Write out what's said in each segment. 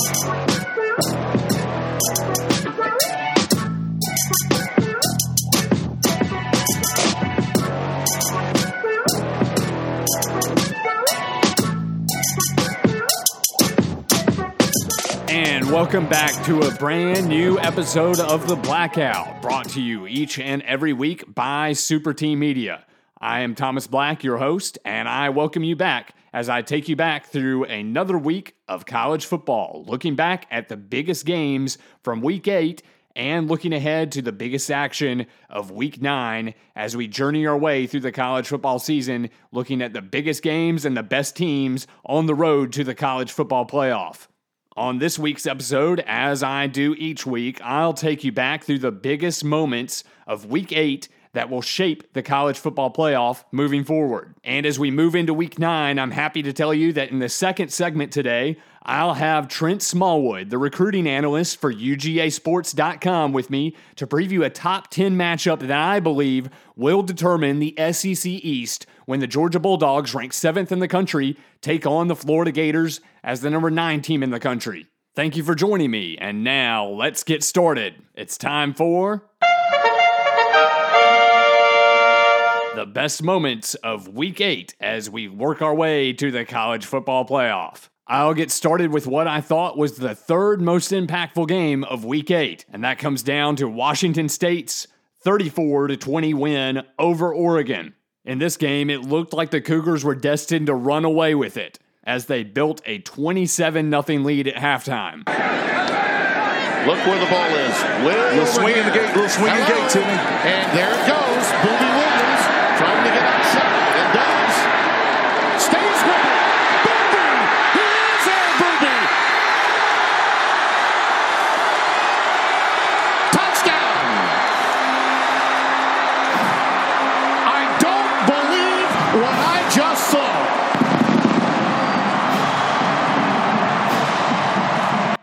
And welcome back to a brand new episode of The Blackout, brought to you each and every week by Super Team Media. I am Thomas Black, your host, and I welcome you back as I take you back through another week of college football, looking back at the biggest games from week eight and looking ahead to the biggest action of week nine as we journey our way through the college football season, looking at the biggest games and the best teams on the road to the college football playoff. On this week's episode, as I do each week, I'll take you back through the biggest moments of week eight that will shape the college football playoff moving forward. And as we move into week nine, I'm happy to tell you that in the second segment today, I'll have Trent Smallwood, the recruiting analyst for UGAsports.com, with me to preview a top 10 matchup that I believe will determine the SEC East when the Georgia Bulldogs, ranked seventh in the country, take on the Florida Gators as the number nine team in the country. Thank you for joining me, and now let's get started. It's time for best moments of week eight as we work our way to the college football playoff. I'll get started with what I thought was the third most impactful game of week eight, and that comes down to Washington State's 34 20 win over Oregon. In this game, it looked like the Cougars were destined to run away with it as they built a 27 0 lead at halftime. Look where the ball is. Will little swing in the gate, little swing in the gate, Timmy. And there it goes. Just saw.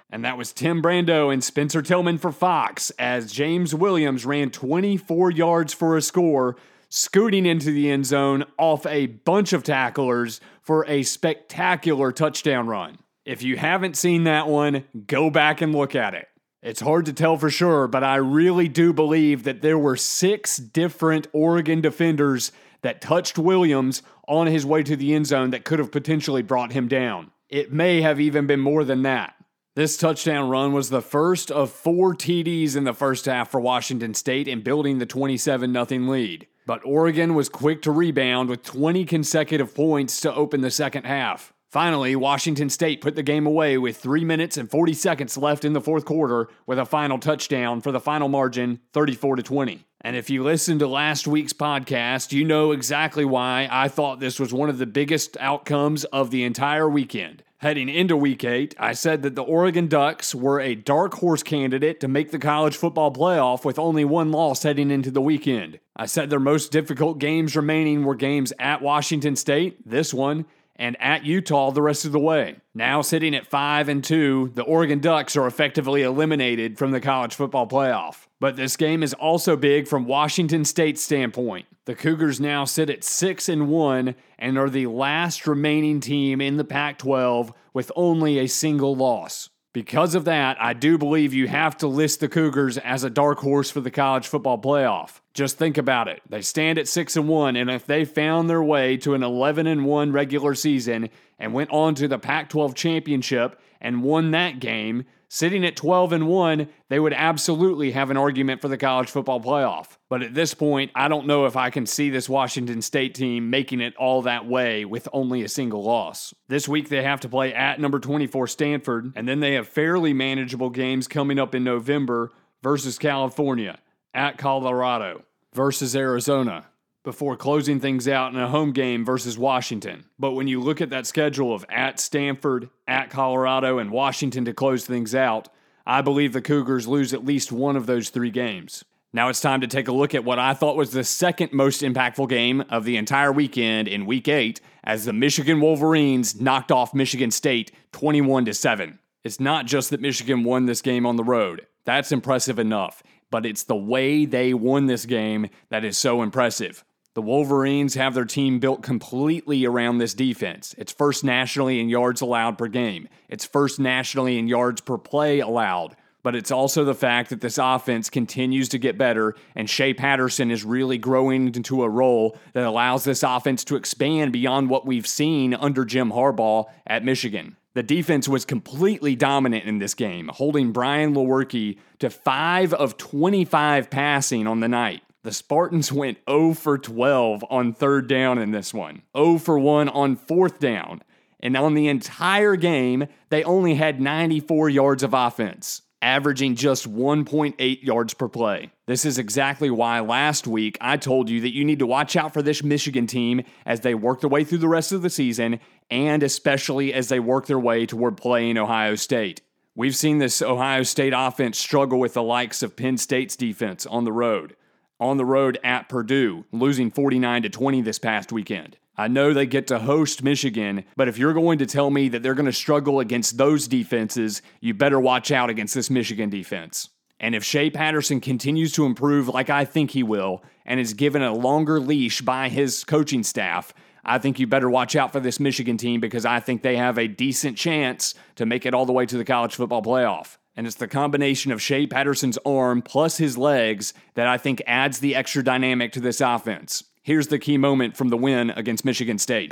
And that was Tim Brando and Spencer Tillman for Fox as James Williams ran 24 yards for a score, scooting into the end zone off a bunch of tacklers for a spectacular touchdown run. If you haven't seen that one, go back and look at it. It's hard to tell for sure, but I really do believe that there were six different Oregon defenders that touched Williams on his way to the end zone that could have potentially brought him down. It may have even been more than that. This touchdown run was the first of four TDs in the first half for Washington State in building the 27 0 lead. But Oregon was quick to rebound with 20 consecutive points to open the second half. Finally, Washington State put the game away with 3 minutes and 40 seconds left in the fourth quarter with a final touchdown for the final margin 34 to 20. And if you listened to last week's podcast, you know exactly why I thought this was one of the biggest outcomes of the entire weekend. Heading into week eight, I said that the Oregon Ducks were a dark horse candidate to make the college football playoff with only one loss heading into the weekend. I said their most difficult games remaining were games at Washington State, this one, and at Utah the rest of the way. Now sitting at 5 and 2, the Oregon Ducks are effectively eliminated from the college football playoff. But this game is also big from Washington State's standpoint. The Cougars now sit at 6 and 1 and are the last remaining team in the Pac 12 with only a single loss. Because of that, I do believe you have to list the Cougars as a dark horse for the college football playoff. Just think about it. They stand at 6 and 1 and if they found their way to an 11 and 1 regular season and went on to the Pac-12 championship and won that game, Sitting at 12 and 1, they would absolutely have an argument for the college football playoff. But at this point, I don't know if I can see this Washington State team making it all that way with only a single loss. This week they have to play at number 24 Stanford, and then they have fairly manageable games coming up in November versus California, at Colorado, versus Arizona, before closing things out in a home game versus Washington. But when you look at that schedule of at Stanford, at Colorado, and Washington to close things out, I believe the Cougars lose at least one of those three games. Now it's time to take a look at what I thought was the second most impactful game of the entire weekend in week 8 as the Michigan Wolverines knocked off Michigan State 21 to 7. It's not just that Michigan won this game on the road. That's impressive enough, but it's the way they won this game that is so impressive. The Wolverines have their team built completely around this defense. It's first nationally in yards allowed per game, it's first nationally in yards per play allowed. But it's also the fact that this offense continues to get better, and Shea Patterson is really growing into a role that allows this offense to expand beyond what we've seen under Jim Harbaugh at Michigan. The defense was completely dominant in this game, holding Brian Lewerke to 5 of 25 passing on the night. The Spartans went 0 for 12 on third down in this one, 0 for 1 on fourth down. And on the entire game, they only had 94 yards of offense, averaging just 1.8 yards per play. This is exactly why last week I told you that you need to watch out for this Michigan team as they work their way through the rest of the season, and especially as they work their way toward playing Ohio State. We've seen this Ohio State offense struggle with the likes of Penn State's defense on the road on the road at Purdue, losing 49 to 20 this past weekend. I know they get to host Michigan, but if you're going to tell me that they're going to struggle against those defenses, you better watch out against this Michigan defense. And if Shea Patterson continues to improve like I think he will, and is given a longer leash by his coaching staff, I think you better watch out for this Michigan team because I think they have a decent chance to make it all the way to the college football playoff. And it's the combination of Shea Patterson's arm plus his legs that I think adds the extra dynamic to this offense. Here's the key moment from the win against Michigan State.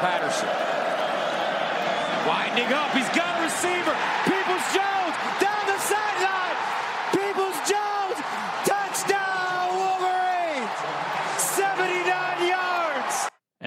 Patterson. Winding up. He's got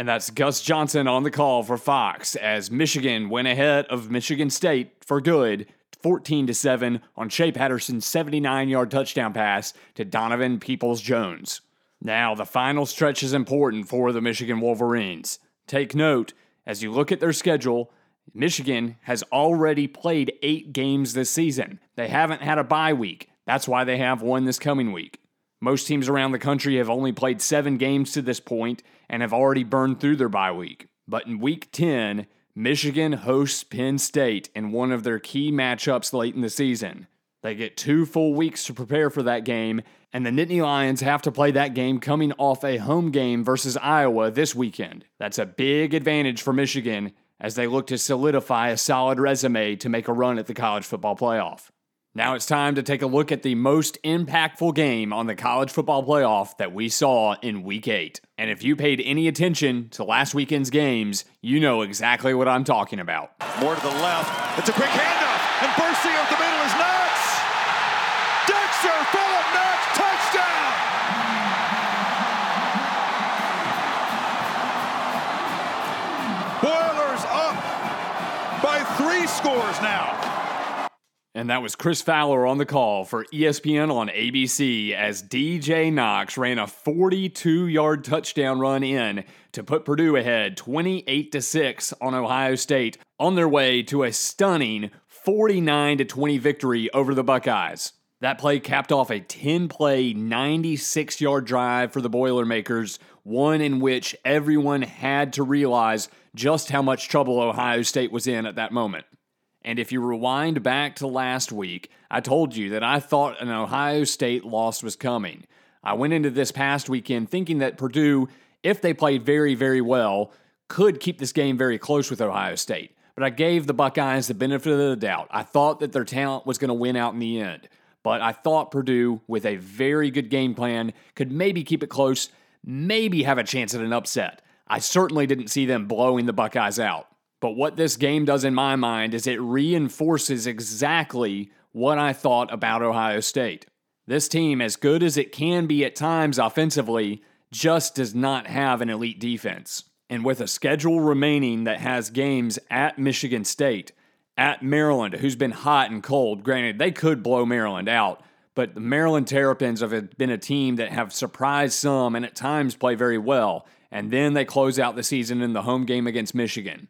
And that's Gus Johnson on the call for Fox as Michigan went ahead of Michigan State for good 14 to 7 on Shea Patterson's 79-yard touchdown pass to Donovan Peoples-Jones. Now, the final stretch is important for the Michigan Wolverines. Take note, as you look at their schedule, Michigan has already played 8 games this season. They haven't had a bye week. That's why they have one this coming week. Most teams around the country have only played seven games to this point and have already burned through their bye week. But in week 10, Michigan hosts Penn State in one of their key matchups late in the season. They get two full weeks to prepare for that game, and the Nittany Lions have to play that game coming off a home game versus Iowa this weekend. That's a big advantage for Michigan as they look to solidify a solid resume to make a run at the college football playoff. Now it's time to take a look at the most impactful game on the college football playoff that we saw in week 8. And if you paid any attention to last weekend's games, you know exactly what I'm talking about. More to the left. It's a quick handoff, and bursting up the middle is Knox. Dexter Philip Knox, touchdown! Boilers up by three scores now. And that was Chris Fowler on the call for ESPN on ABC as DJ Knox ran a 42 yard touchdown run in to put Purdue ahead 28 to 6 on Ohio State on their way to a stunning 49 to 20 victory over the Buckeyes. That play capped off a 10 play, 96 yard drive for the Boilermakers, one in which everyone had to realize just how much trouble Ohio State was in at that moment. And if you rewind back to last week, I told you that I thought an Ohio State loss was coming. I went into this past weekend thinking that Purdue, if they played very, very well, could keep this game very close with Ohio State. but I gave the Buckeyes the benefit of the doubt. I thought that their talent was going to win out in the end, but I thought Purdue, with a very good game plan, could maybe keep it close, maybe have a chance at an upset. I certainly didn't see them blowing the Buckeyes out. But what this game does in my mind is it reinforces exactly what I thought about Ohio State. This team, as good as it can be at times offensively, just does not have an elite defense. And with a schedule remaining that has games at Michigan State, at Maryland, who's been hot and cold, granted, they could blow Maryland out, but the Maryland Terrapins have been a team that have surprised some and at times play very well. And then they close out the season in the home game against Michigan.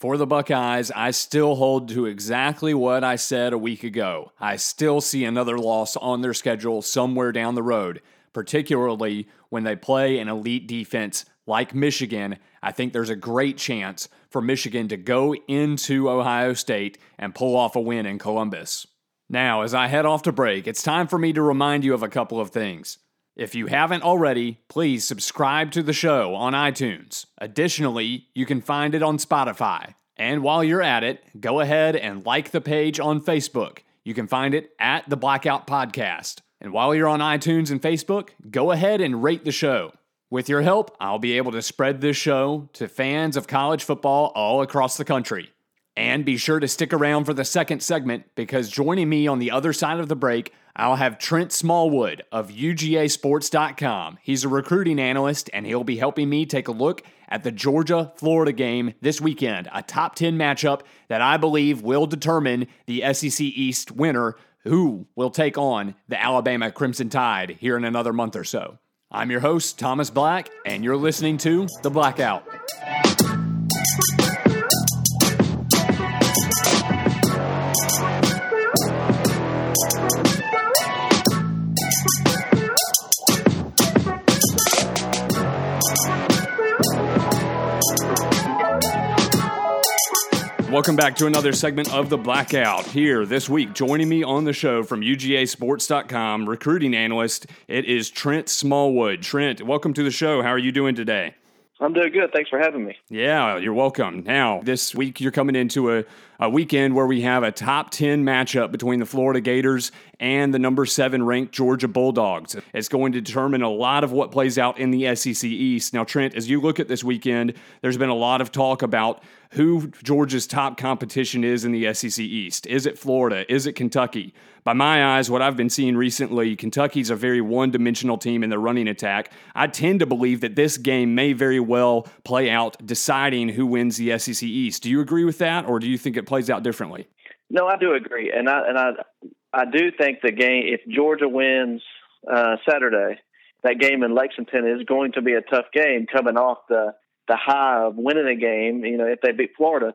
For the Buckeyes, I still hold to exactly what I said a week ago. I still see another loss on their schedule somewhere down the road, particularly when they play an elite defense like Michigan. I think there's a great chance for Michigan to go into Ohio State and pull off a win in Columbus. Now, as I head off to break, it's time for me to remind you of a couple of things. If you haven't already, please subscribe to the show on iTunes. Additionally, you can find it on Spotify. And while you're at it, go ahead and like the page on Facebook. You can find it at the Blackout Podcast. And while you're on iTunes and Facebook, go ahead and rate the show. With your help, I'll be able to spread this show to fans of college football all across the country. And be sure to stick around for the second segment because joining me on the other side of the break I'll have Trent Smallwood of UGAsports.com. He's a recruiting analyst, and he'll be helping me take a look at the Georgia Florida game this weekend, a top 10 matchup that I believe will determine the SEC East winner who will take on the Alabama Crimson Tide here in another month or so. I'm your host, Thomas Black, and you're listening to The Blackout. Welcome back to another segment of The Blackout. Here this week, joining me on the show from UGASports.com, recruiting analyst, it is Trent Smallwood. Trent, welcome to the show. How are you doing today? I'm doing good. Thanks for having me. Yeah, you're welcome. Now, this week you're coming into a, a weekend where we have a top 10 matchup between the Florida Gators and the number seven ranked Georgia Bulldogs. It's going to determine a lot of what plays out in the SEC East. Now, Trent, as you look at this weekend, there's been a lot of talk about who Georgia's top competition is in the SEC East. Is it Florida? Is it Kentucky? By my eyes, what I've been seeing recently, Kentucky's a very one dimensional team in the running attack. I tend to believe that this game may very well play out deciding who wins the SEC East. Do you agree with that, or do you think it plays out differently? No, I do agree, and I and I I do think the game if Georgia wins uh, Saturday, that game in Lexington is going to be a tough game coming off the the high of winning a game. You know, if they beat Florida,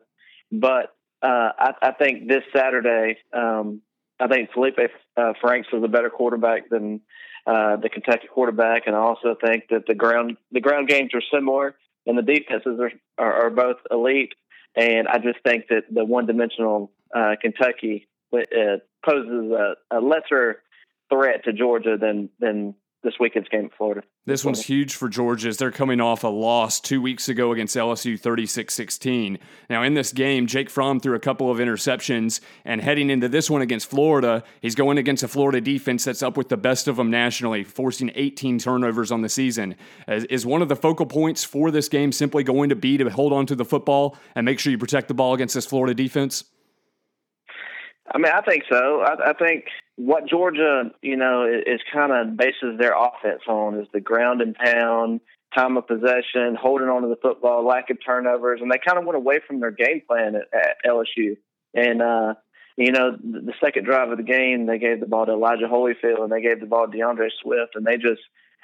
but uh, I, I think this Saturday, um, I think Felipe uh, Franks is a better quarterback than uh, the Kentucky quarterback, and I also think that the ground the ground games are similar, and the defenses are are, are both elite. And I just think that the one dimensional uh, Kentucky uh, poses a, a lesser threat to Georgia than than this weekend's game at Florida. This one's huge for Georgia as they're coming off a loss two weeks ago against LSU 36 16. Now, in this game, Jake Fromm threw a couple of interceptions, and heading into this one against Florida, he's going against a Florida defense that's up with the best of them nationally, forcing 18 turnovers on the season. Is one of the focal points for this game simply going to be to hold on to the football and make sure you protect the ball against this Florida defense? I mean, I think so. I, I think what Georgia, you know, is, is kind of bases their offense on is the ground and pound, time of possession, holding on to the football, lack of turnovers, and they kind of went away from their game plan at, at LSU. And uh, you know, the, the second drive of the game, they gave the ball to Elijah Holyfield and they gave the ball to D'Andre Swift, and they just,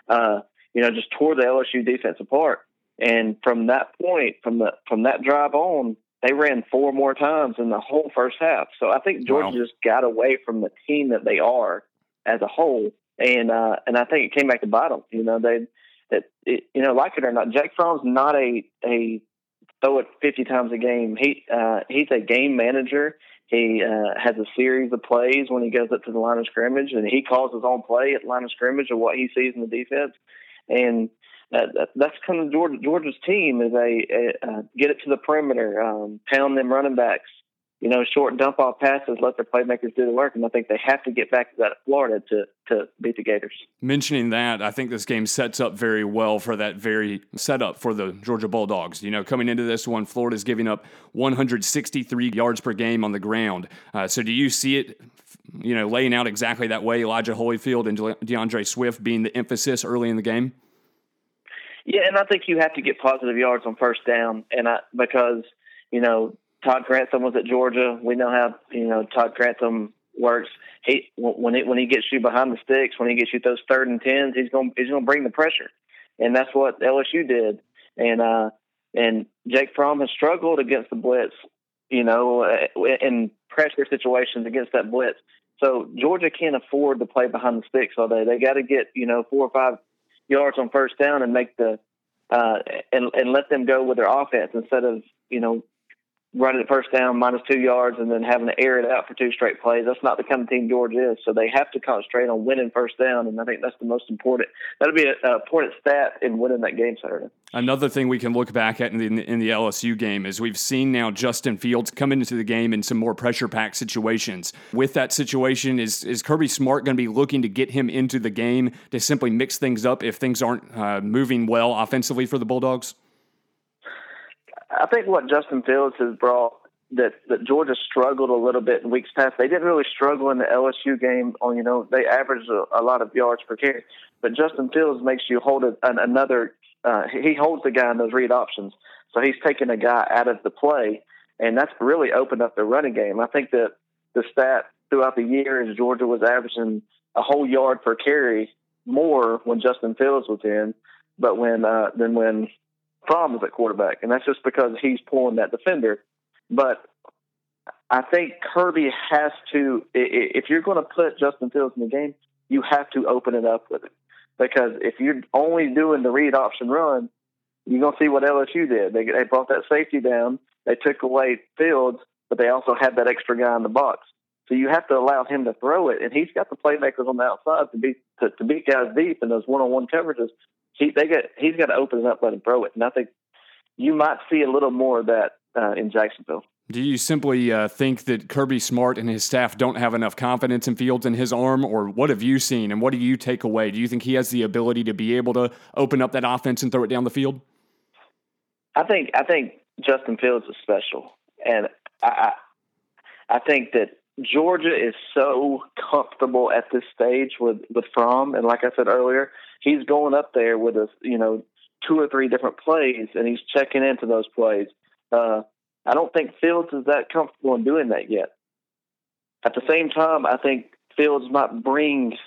uh, you know, just tore the LSU defense apart. And from that point, from the from that drive on, they ran four more times in the whole first half. So I think Georgia wow. just got away from the team that they are as a whole, and uh, and I think it came back to bite them. You know, they that you know, like it or not, Jake Fromm's not a a throw it fifty times a game. He uh, he's a game manager. He uh, has a series of plays when he goes up to the line of scrimmage, and he calls his own play at the line of scrimmage of what he sees in the defense. And that, that's kind of Georgia, Georgia's team is a get it to the perimeter, um, pound them running backs, you know, short dump off passes, let their playmakers do the work. And I think they have to get back to that at Florida to, to beat the Gators. Mentioning that, I think this game sets up very well for that very setup for the Georgia Bulldogs. You know, coming into this one, Florida's giving up 163 yards per game on the ground. Uh, so do you see it, you know, laying out exactly that way? Elijah Holyfield and D'Andre Swift being the emphasis early in the game? Yeah, and I think you have to get positive yards on first down, and I, because you know Todd Grantham was at Georgia. We know how you know Todd Grantham works. He when it when he gets you behind the sticks, when he gets you those third and tens, he's going he's to bring the pressure, and that's what LSU did. And uh, and Jake Fromm has struggled against the blitz, you know, uh, in pressure situations against that blitz. So Georgia can't afford to play behind the sticks all day. They got to get you know four or five yards on first down and make the uh, and and let them go with their offense instead of you know running it first down minus two yards and then having to air it out for two straight plays. That's not the kind of team Georgia is. So they have to concentrate on winning first down, and I think that's the most important. That'll be an important stat in winning that game Saturday. Another thing we can look back at in the, in the LSU game is we've seen now Justin Fields come into the game in some more pressure packed situations. With that situation, is is Kirby Smart going to be looking to get him into the game to simply mix things up if things aren't uh, moving well offensively for the Bulldogs? I think what Justin Fields has brought that that Georgia struggled a little bit in weeks past. They didn't really struggle in the LSU game. On you know they averaged a, a lot of yards per carry, but Justin Fields makes you hold a, an, another. Uh, he holds the guy in those read options, so he's taking a guy out of the play, and that's really opened up the running game. I think that the stat throughout the year is Georgia was averaging a whole yard per carry more when Justin Fields was in, but when uh, than when problems at quarterback, and that's just because he's pulling that defender. But I think Kirby has to, if you're going to put Justin Fields in the game, you have to open it up with it. Because if you're only doing the read option run, you're going to see what LSU did. They, they brought that safety down, they took away Fields, but they also had that extra guy in the box. So you have to allow him to throw it, and he's got the playmakers on the outside to beat to, to beat guys deep in those one-on-one coverages he they get he's got to open it up, let him throw it. And I think you might see a little more of that uh, in Jacksonville. Do you simply uh, think that Kirby Smart and his staff don't have enough confidence in Fields and his arm, or what have you seen and what do you take away? Do you think he has the ability to be able to open up that offense and throw it down the field? I think I think Justin Fields is special, and I I think that Georgia is so comfortable at this stage with with Fromm, and like I said earlier, he's going up there with us, you know, two or three different plays, and he's checking into those plays. Uh, I don't think Fields is that comfortable in doing that yet. At the same time, I think Fields might bring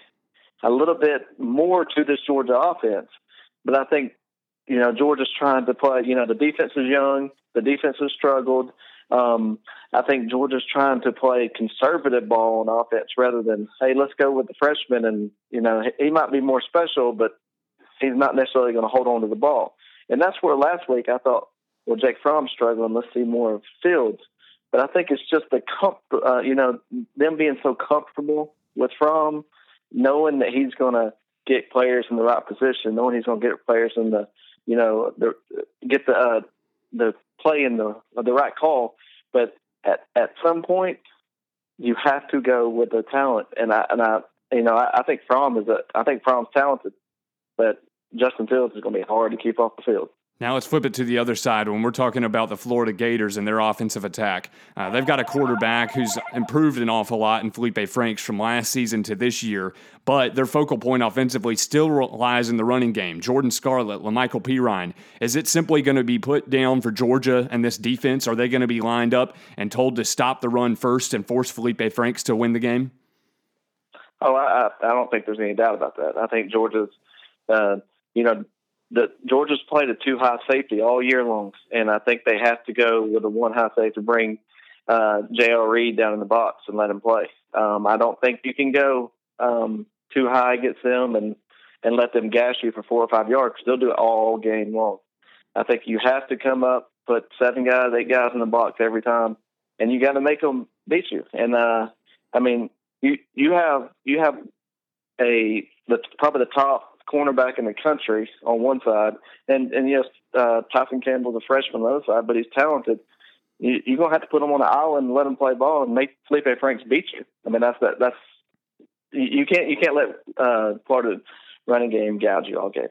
a little bit more to this Georgia offense, but I think you know Georgia's trying to play. You know, the defense is young, the defense has struggled. Um, I think Georgia's trying to play conservative ball on offense rather than, hey, let's go with the freshman. And, you know, he might be more special, but he's not necessarily going to hold on to the ball. And that's where last week I thought, well, Jake Fromm's struggling. Let's see more of Fields. But I think it's just the comfort, uh, you know, them being so comfortable with Fromm, knowing that he's going to get players in the right position, knowing he's going to get players in the, you know, the, get the uh, the play in the the right call. But at at some point, you have to go with the talent. And I and I you know I, I think Fromm is a I think Fromm's talented, but Justin Fields is going to be hard to keep off the field. Now let's flip it to the other side when we're talking about the Florida Gators and their offensive attack. Uh, they've got a quarterback who's improved an awful lot in Felipe Franks from last season to this year, but their focal point offensively still lies in the running game. Jordan Scarlett, La'Mical Perine. Is it simply going to be put down for Georgia and this defense? Are they going to be lined up and told to stop the run first and force Felipe Franks to win the game? Oh, I, I don't think there's any doubt about that. I think Georgia's, uh, you know, the Georgia's played a two high safety all year long, and I think they have to go with a one high safety to bring uh, J.R. Reed down in the box and let him play. Um, I don't think you can go um, too high against them and and let them gash you for four or five yards. They'll do it all game long. I think you have to come up, put seven guys, eight guys in the box every time, and you got to make them beat you. And uh, I mean, you you have you have a the, probably the top cornerback in the country on one side, and and yes, uh, Tyson Campbell's a freshman on the other side, but he's talented. You, you're gonna have to put him on an island and let him play ball and make Felipe Franks beat you. I mean, that's that. That's you can't you can't let uh, Florida running game gouge you all game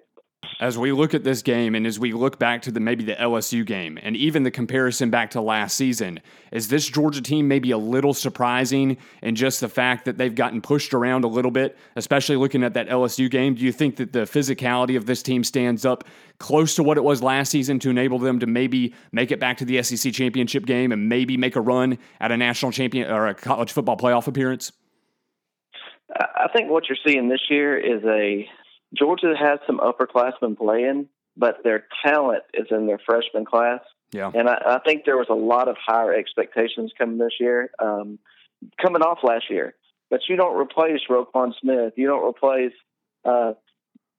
as we look at this game and as we look back to the maybe the LSU game and even the comparison back to last season, is this Georgia team maybe a little surprising in just the fact that they've gotten pushed around a little bit, especially looking at that LSU game? Do you think that the physicality of this team stands up close to what it was last season to enable them to maybe make it back to the SEC championship game and maybe make a run at a national champion or a college football playoff appearance? I think what you're seeing this year is a Georgia has some upperclassmen playing, but their talent is in their freshman class. Yeah. And I, I think there was a lot of higher expectations coming this year, um, coming off last year. But you don't replace Roquan Smith. You don't replace uh,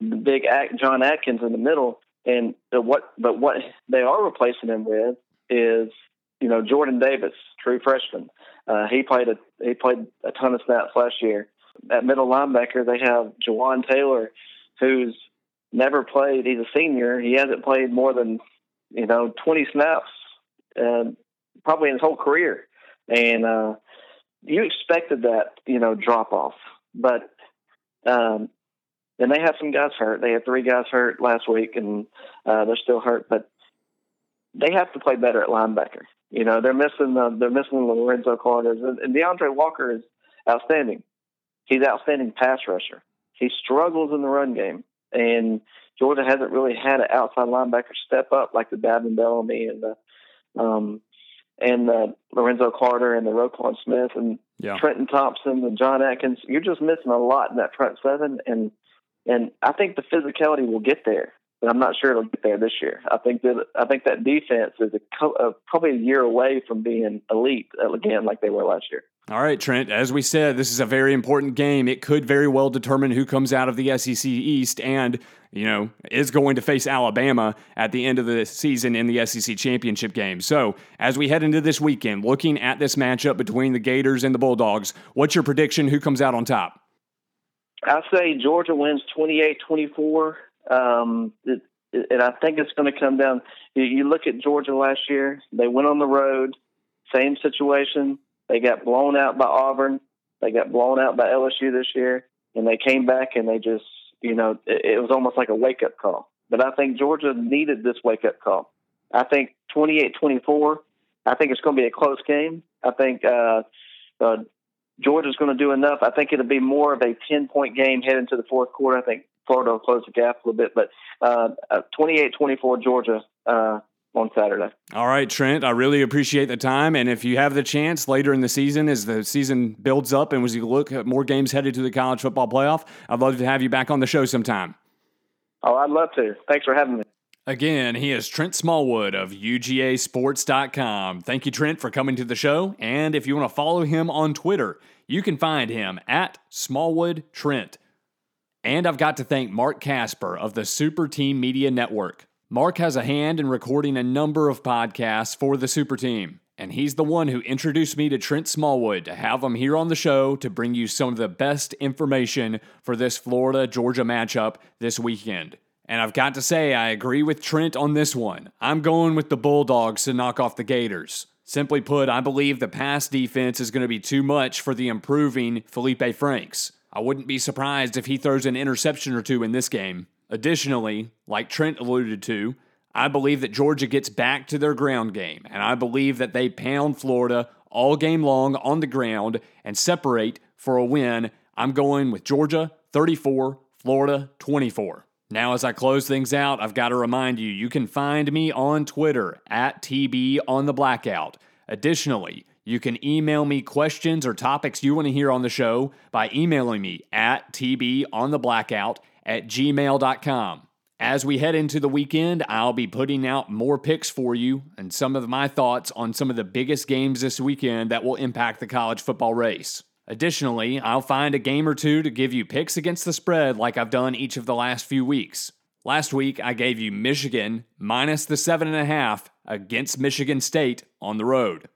the big John Atkins in the middle. And the, what, but what they are replacing him with is, you know, Jordan Davis, true freshman. Uh, he played a he played a ton of snaps last year. At middle linebacker, they have Jawaan Taylor, who's never played. He's a senior. He hasn't played more than you know 20 snaps, uh, probably in his whole career. And uh, you expected that you know drop off, but um, and they have some guys hurt. They had three guys hurt last week, and uh, they're still hurt. But they have to play better at linebacker. You know, they're missing uh, they're missing Lorenzo Carter and D'Andre Walker is outstanding. He's outstanding pass rusher. He struggles in the run game, and Georgia hasn't really had an outside linebacker step up like the Davin Bellamy and the um, and the Lorenzo Carter and the Roquan Smith and yeah. Trenton Thompson and John Atkins. You're just missing a lot in that front seven, and and I think the physicality will get there, but I'm not sure it'll get there this year. I think that I think that defense is a, a probably a year away from being elite again, like they were last year. All right, Trent. As we said, this is a very important game. It could very well determine who comes out of the SEC East and, you know, is going to face Alabama at the end of the season in the SEC championship game. So, as we head into this weekend, looking at this matchup between the Gators and the Bulldogs, what's your prediction? Who comes out on top? I say Georgia wins 28 24. Um, and I think it's going to come down. You look at Georgia last year, they went on the road, same situation they got blown out by Auburn. They got blown out by LSU this year, and they came back and they just, you know, it, it was almost like a wake up call. But I think Georgia needed this wake up call. I think 28 24, I think it's going to be a close game. I think uh, uh, Georgia's going to do enough. I think it'll be more of a 10 point game heading to the fourth quarter. I think Florida will close the gap a little bit, but uh, uh 28 24 Georgia. Uh, on Saturday. All right, Trent. I really appreciate the time. And if you have the chance later in the season, as the season builds up and as you look at more games headed to the college football playoff, I'd love to have you back on the show sometime. Oh, I'd love to. Thanks for having me. Again, he is Trent Smallwood of UGASports.com. Thank you, Trent, for coming to the show. And if you want to follow him on Twitter, you can find him at Smallwood Trent. And I've got to thank Mark Casper of the Super Team Media Network. Mark has a hand in recording a number of podcasts for the Super Team, and he's the one who introduced me to Trent Smallwood to have him here on the show to bring you some of the best information for this Florida Georgia matchup this weekend. And I've got to say, I agree with Trent on this one. I'm going with the Bulldogs to knock off the Gators. Simply put, I believe the pass defense is going to be too much for the improving Felipe Franks. I wouldn't be surprised if he throws an interception or two in this game. Additionally, like Trent alluded to, I believe that Georgia gets back to their ground game, and I believe that they pound Florida all game long on the ground and separate for a win. I'm going with Georgia 34, Florida 24. Now, as I close things out, I've got to remind you you can find me on Twitter at TB on the Blackout. Additionally, you can email me questions or topics you want to hear on the show by emailing me at TB on the Blackout at gmail.com. As we head into the weekend, I'll be putting out more picks for you and some of my thoughts on some of the biggest games this weekend that will impact the college football race. Additionally, I'll find a game or two to give you picks against the spread like I've done each of the last few weeks. Last week, I gave you Michigan minus the 7.5 against Michigan State on the road.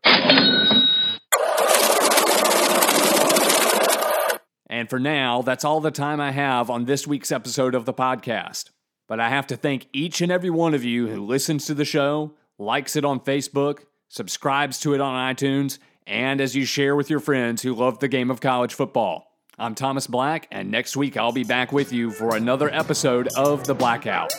And for now, that's all the time I have on this week's episode of the podcast. But I have to thank each and every one of you who listens to the show, likes it on Facebook, subscribes to it on iTunes, and as you share with your friends who love the game of college football. I'm Thomas Black, and next week I'll be back with you for another episode of The Blackout.